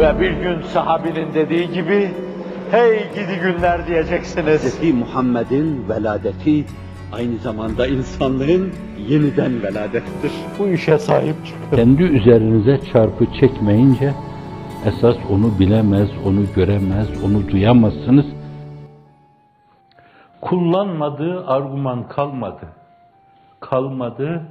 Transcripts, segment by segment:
Ve bir gün sahabinin dediği gibi, hey gidi günler diyeceksiniz. Hz. Muhammed'in veladeti aynı zamanda insanlığın yeniden veladettir. Bu işe sahip çıkın. Kendi üzerinize çarpı çekmeyince esas onu bilemez, onu göremez, onu duyamazsınız. Kullanmadığı argüman kalmadı. Kalmadı.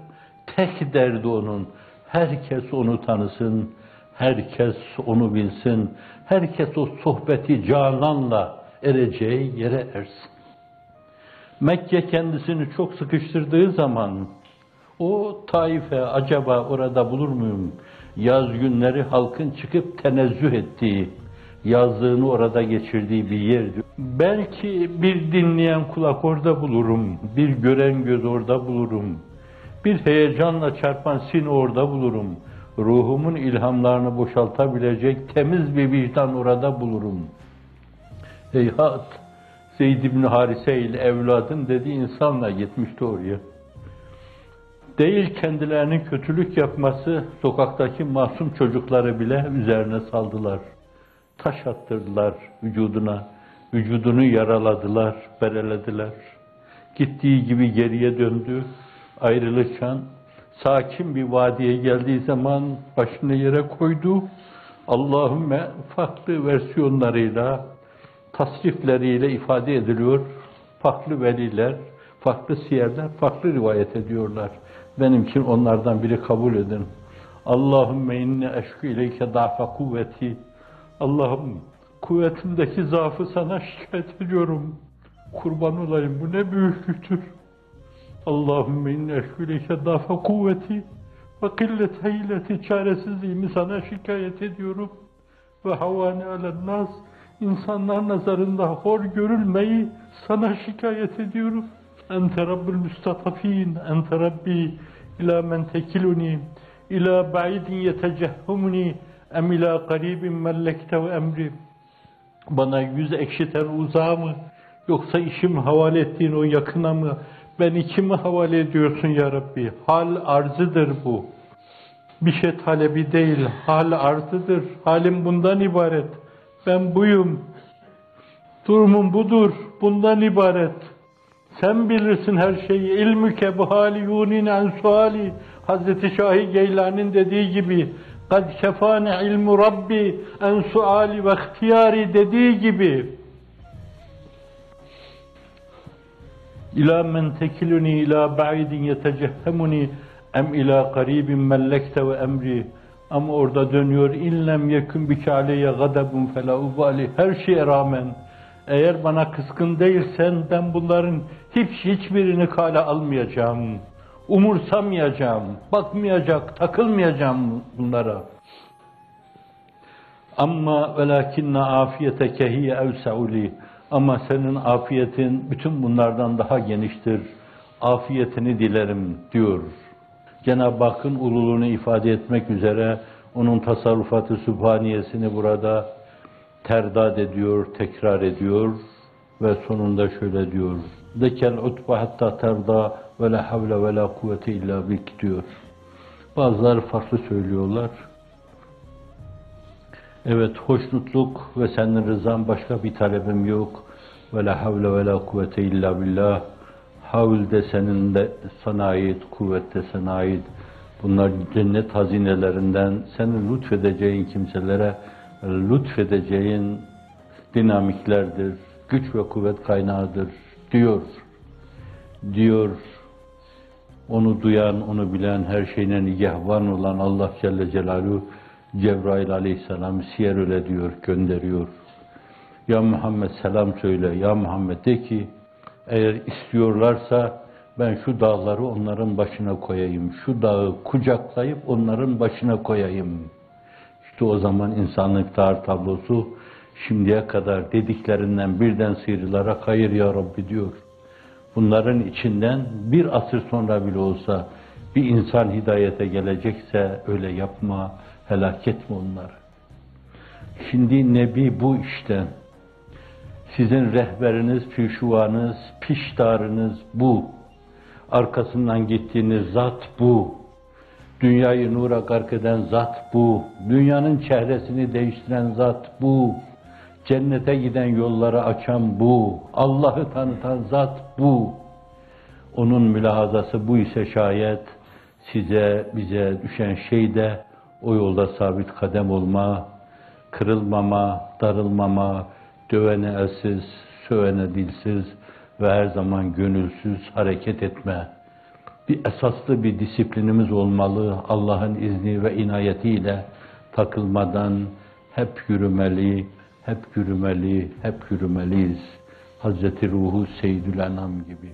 Tek derdi onun. Herkes onu tanısın, herkes onu bilsin, herkes o sohbeti cananla ereceği yere ersin. Mekke kendisini çok sıkıştırdığı zaman o taife acaba orada bulur muyum? Yaz günleri halkın çıkıp tenezzüh ettiği, yazlığını orada geçirdiği bir yerdi. Belki bir dinleyen kulak orada bulurum, bir gören göz orada bulurum. Bir heyecanla çarpan sin orada bulurum. Ruhumun ilhamlarını boşaltabilecek temiz bir vicdan orada bulurum. Heyhat, Zeyd ibn Harise ile evladım dedi insanla gitmişti oraya. Değil kendilerinin kötülük yapması, sokaktaki masum çocukları bile üzerine saldılar. Taş attırdılar vücuduna, vücudunu yaraladılar, berelediler. Gittiği gibi geriye döndü, ayrılırken sakin bir vadiye geldiği zaman başını yere koydu. Allahümme farklı versiyonlarıyla, tasrifleriyle ifade ediliyor. Farklı veliler, farklı siyerler, farklı rivayet ediyorlar. Benim için onlardan biri kabul edin. Allahümme inni eşkü ileyke da'fa kuvveti. Allah'ım kuvvetimdeki zaafı sana şikayet ediyorum. Kurban olayım bu ne büyüklüktür. Allahümme inni eşkü ileyke da'fa kuvveti ve kıllet heyleti çaresizliğimi sana şikayet ediyorum. Ve havani alen nas insanlar nazarında hor görülmeyi sana şikayet ediyorum. Ente Rabbül müstatafin, ente Rabbi ila men tekiluni, ila ba'idin yetecehhumni, em ila garibin mellekte ve emri. Bana yüz ekşiten uzağa mı, yoksa işimi havale ettiğin o yakına mı, beni kime havale ediyorsun ya Rabbi? Hal arzıdır bu. Bir şey talebi değil, hal arzıdır. Halim bundan ibaret. Ben buyum. Durumum budur, bundan ibaret. Sen bilirsin her şeyi. İlmüke bu hali yunin en suali. Hazreti Şahi Geylani'nin dediği gibi kad kefane ilmu rabbi en suali ve ihtiyari dediği gibi İlâ men tekiluni ilâ ba'idin yetecehhemuni em ilâ qaribin mellekte ve emri ama orada dönüyor inlem yekun bike aleyye gadabun fela ubali her şeye rağmen eğer bana kıskın değilsen ben bunların hiç hiçbirini kale almayacağım. Umursamayacağım, bakmayacak, takılmayacağım bunlara. Ama velakinne afiyeteke hiye evse'uli. Ama senin afiyetin bütün bunlardan daha geniştir. Afiyetini dilerim diyor. Cenab-ı Hakk'ın ululuğunu ifade etmek üzere onun tasarrufatı sübhaniyesini burada terdad ediyor, tekrar ediyor ve sonunda şöyle diyor. Dekel utba hatta terda ve la havle ve la kuvvete illa bik diyor. Bazıları farklı söylüyorlar. Evet, hoşnutluk ve senin rızan başka bir talebim yok. Ve la havle ve la kuvvete illa billah. Havl de senin de sana ait, kuvvet de sana ait. Bunlar cennet hazinelerinden senin lütfedeceğin kimselere lütfedeceğin dinamiklerdir, güç ve kuvvet kaynağıdır diyor. Diyor, onu duyan, onu bilen, her şeyine nigahvan olan Allah Celle Celaluhu Cebrail aleyhisselam siyer öyle diyor, gönderiyor. Ya Muhammed selam söyle, ya Muhammed de ki, eğer istiyorlarsa ben şu dağları onların başına koyayım, şu dağı kucaklayıp onların başına koyayım. İşte o zaman insanlık dar tablosu şimdiye kadar dediklerinden birden sıyrılarak hayır ya Rabbi diyor. Bunların içinden bir asır sonra bile olsa bir insan hidayete gelecekse öyle yapma, helak etme onları. Şimdi Nebi bu işte. Sizin rehberiniz, pişuvanız, piştarınız bu. Arkasından gittiğiniz zat bu. Dünyayı nura gark eden zat bu. Dünyanın çehresini değiştiren zat bu. Cennete giden yolları açan bu. Allah'ı tanıtan zat bu. Onun mülahazası bu ise şayet size, bize düşen şey de o yolda sabit kadem olma, kırılmama, darılmama, dövene elsiz, sövene dilsiz ve her zaman gönülsüz hareket etme. Bir esaslı bir disiplinimiz olmalı. Allah'ın izni ve inayetiyle takılmadan hep yürümeli, hep yürümeli, hep yürümeliyiz. Hazreti Ruhu Seyyidül Enam gibi.